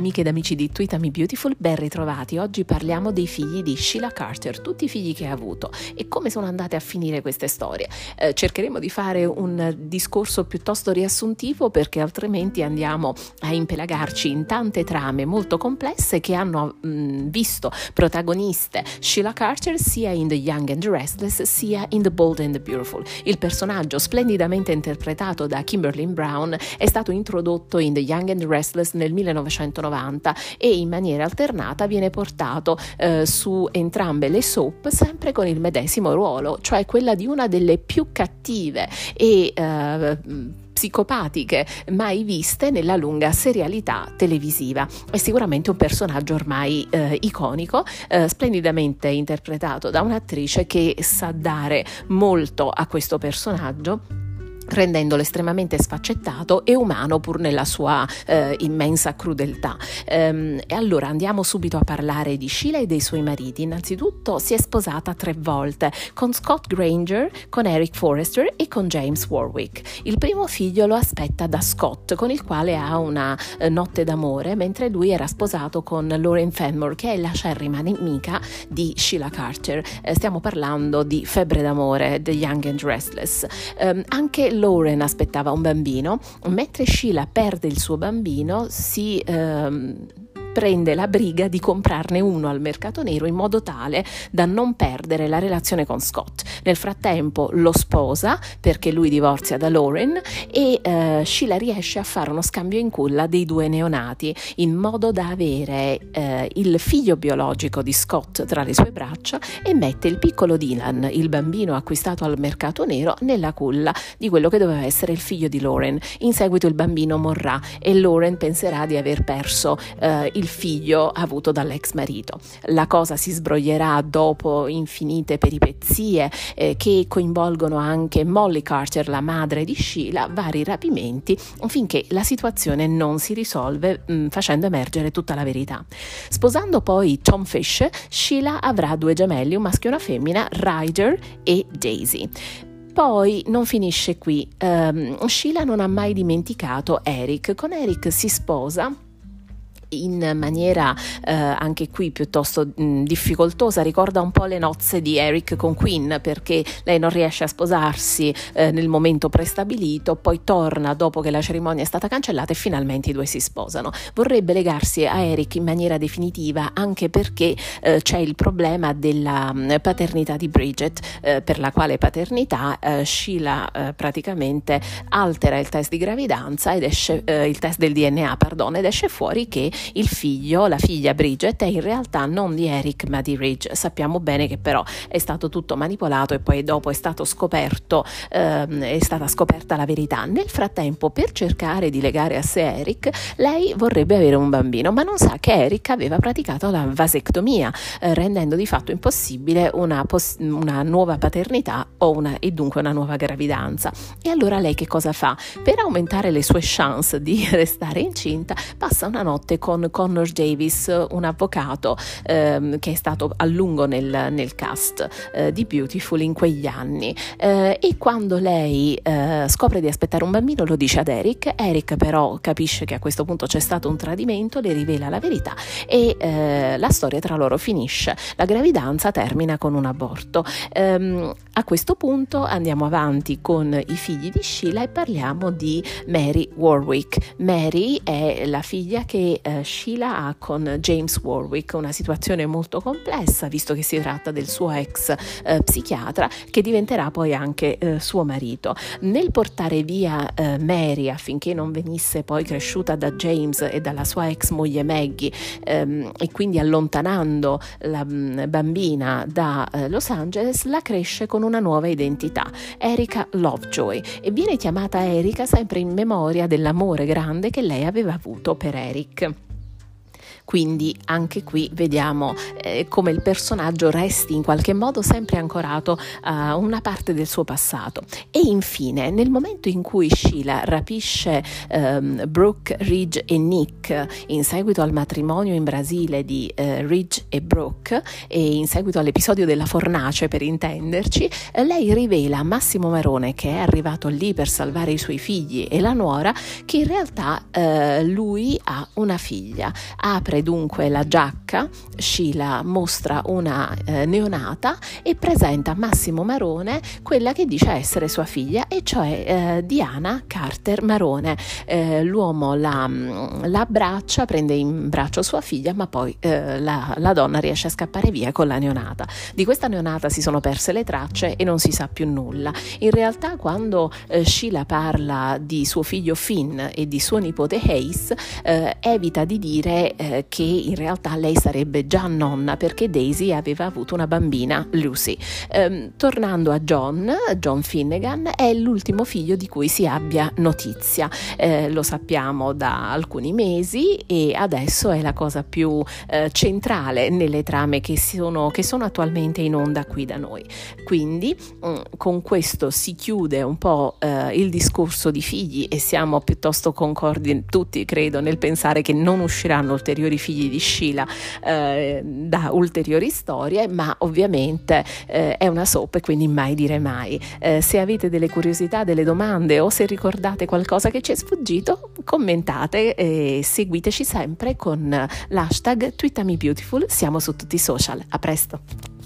Amiche ed amici di Tweet Beautiful, ben ritrovati. Oggi parliamo dei figli di Sheila Carter, tutti i figli che ha avuto e come sono andate a finire queste storie. Eh, cercheremo di fare un discorso piuttosto riassuntivo perché altrimenti andiamo a impelagarci in tante trame molto complesse che hanno mh, visto protagoniste Sheila Carter sia in The Young and the Restless sia in The Bold and the Beautiful. Il personaggio splendidamente interpretato da Kimberly Brown è stato introdotto in The Young and the Restless nel 1990 1990 e in maniera alternata viene portato eh, su entrambe le soap sempre con il medesimo ruolo, cioè quella di una delle più cattive e eh, psicopatiche mai viste nella lunga serialità televisiva. È sicuramente un personaggio ormai eh, iconico, eh, splendidamente interpretato da un'attrice che sa dare molto a questo personaggio rendendolo estremamente sfaccettato e umano pur nella sua eh, immensa crudeltà. Ehm, e allora andiamo subito a parlare di Sheila e dei suoi mariti. Innanzitutto si è sposata tre volte con Scott Granger, con Eric Forrester e con James Warwick. Il primo figlio lo aspetta da Scott, con il quale ha una eh, notte d'amore, mentre lui era sposato con Lauren Fenmore, che è la scerrima nemica di Sheila Carter. Eh, stiamo parlando di Febbre d'amore, The Young and Restless. Ehm, anche Lauren aspettava un bambino, mentre Sheila perde il suo bambino, si ehm, prende la briga di comprarne uno al mercato nero in modo tale da non perdere la relazione con Scott. Nel frattempo lo sposa perché lui divorzia da Lauren e eh, Sheila riesce a fare uno scambio in culla dei due neonati in modo da avere eh, il figlio biologico di Scott tra le sue braccia e mette il piccolo Dylan, il bambino acquistato al mercato nero, nella culla di quello che doveva essere il figlio di Lauren. In seguito il bambino morrà e Lauren penserà di aver perso eh, il figlio avuto dall'ex marito. La cosa si sbroglierà dopo infinite peripezie eh, che coinvolgono anche Molly Carter, la madre di Sheila, vari rapimenti, finché la situazione non si risolve mh, mm, facendo emergere tutta la verità. Sposando poi Tom Fish, Sheila avrà due gemelli, un maschio e una femmina, Ryder e Daisy. Poi non finisce qui, um, Sheila non ha mai dimenticato Eric, con Eric si sposa in maniera eh, anche qui piuttosto mh, difficoltosa, ricorda un po' le nozze di Eric con Queen perché lei non riesce a sposarsi eh, nel momento prestabilito, poi torna dopo che la cerimonia è stata cancellata e finalmente i due si sposano. Vorrebbe legarsi a Eric in maniera definitiva anche perché eh, c'è il problema della mh, paternità di Bridget, eh, per la quale paternità eh, Sheila eh, praticamente altera il test di gravidanza ed esce il test del DNA, pardon, ed esce fuori che il figlio, la figlia Bridget, è in realtà non di Eric ma di Ridge. Sappiamo bene che però è stato tutto manipolato e poi dopo è stato scoperto, ehm, è stata scoperta la verità. Nel frattempo, per cercare di legare a sé Eric, lei vorrebbe avere un bambino, ma non sa che Eric aveva praticato la vasectomia, eh, rendendo di fatto impossibile una, poss- una nuova paternità una, e dunque una nuova gravidanza. E allora lei che cosa fa? Per aumentare le sue chance di restare incinta, passa una notte con con Connor Davis, un avvocato ehm, che è stato a lungo nel, nel cast eh, di Beautiful in quegli anni. Eh, e quando lei eh, scopre di aspettare un bambino lo dice ad Eric, Eric però capisce che a questo punto c'è stato un tradimento, le rivela la verità e eh, la storia tra loro finisce. La gravidanza termina con un aborto. Ehm, a questo punto andiamo avanti con i figli di Sheila e parliamo di Mary Warwick. Mary è la figlia che eh, Sheila ha con James Warwick, una situazione molto complessa visto che si tratta del suo ex eh, psichiatra che diventerà poi anche eh, suo marito. Nel portare via eh, Mary affinché non venisse poi cresciuta da James e dalla sua ex moglie Maggie ehm, e quindi allontanando la mh, mm, bambina da eh, Los Angeles, la cresce con una nuova identità, Erika Lovejoy, e viene chiamata Erika sempre in memoria dell'amore grande che lei aveva avuto per Eric. Quindi anche qui vediamo eh, come il personaggio resti in qualche modo sempre ancorato a una parte del suo passato. E infine, nel momento in cui Sheila rapisce ehm, Brooke, Ridge e Nick in seguito al matrimonio in Brasile di eh, Ridge e Brooke e in seguito all'episodio della fornace per intenderci, eh, lei rivela a Massimo Marone che è arrivato lì per salvare i suoi figli e la nuora che in realtà eh, lui ha una figlia. Apre dunque la giacca, Sheila mostra una eh, neonata e presenta a Massimo Marone quella che dice essere sua figlia e cioè eh, Diana Carter Marone. Eh, l'uomo la, la, abbraccia, prende in braccio sua figlia ma poi eh, la, la donna riesce a scappare via con la neonata. Di questa neonata si sono perse le tracce e non si sa più nulla. In realtà quando eh, Sheila parla di suo figlio Finn e di suo nipote Hayes, eh, evita di dire eh, che in realtà lei sarebbe già nonna perché Daisy aveva avuto una bambina, Lucy. Ehm, tornando a John, John Finnegan è l'ultimo figlio di cui si abbia notizia. Eh, lo sappiamo da alcuni mesi e adesso è la cosa più eh, centrale nelle trame che sono, che sono attualmente in onda qui da noi. Quindi mh, mm, con questo si chiude un po' eh, il discorso di figli e siamo piuttosto concordi tutti, credo, nel pensare che non usciranno ulteriori figli di Sheila eh, da ulteriori storie, ma ovviamente eh, è una soap e quindi mai dire mai. Eh, se avete delle curiosità, delle domande o se ricordate qualcosa che ci è sfuggito, commentate e seguiteci sempre con l'hashtag TweetamiBeautiful. Siamo su tutti i social. A presto!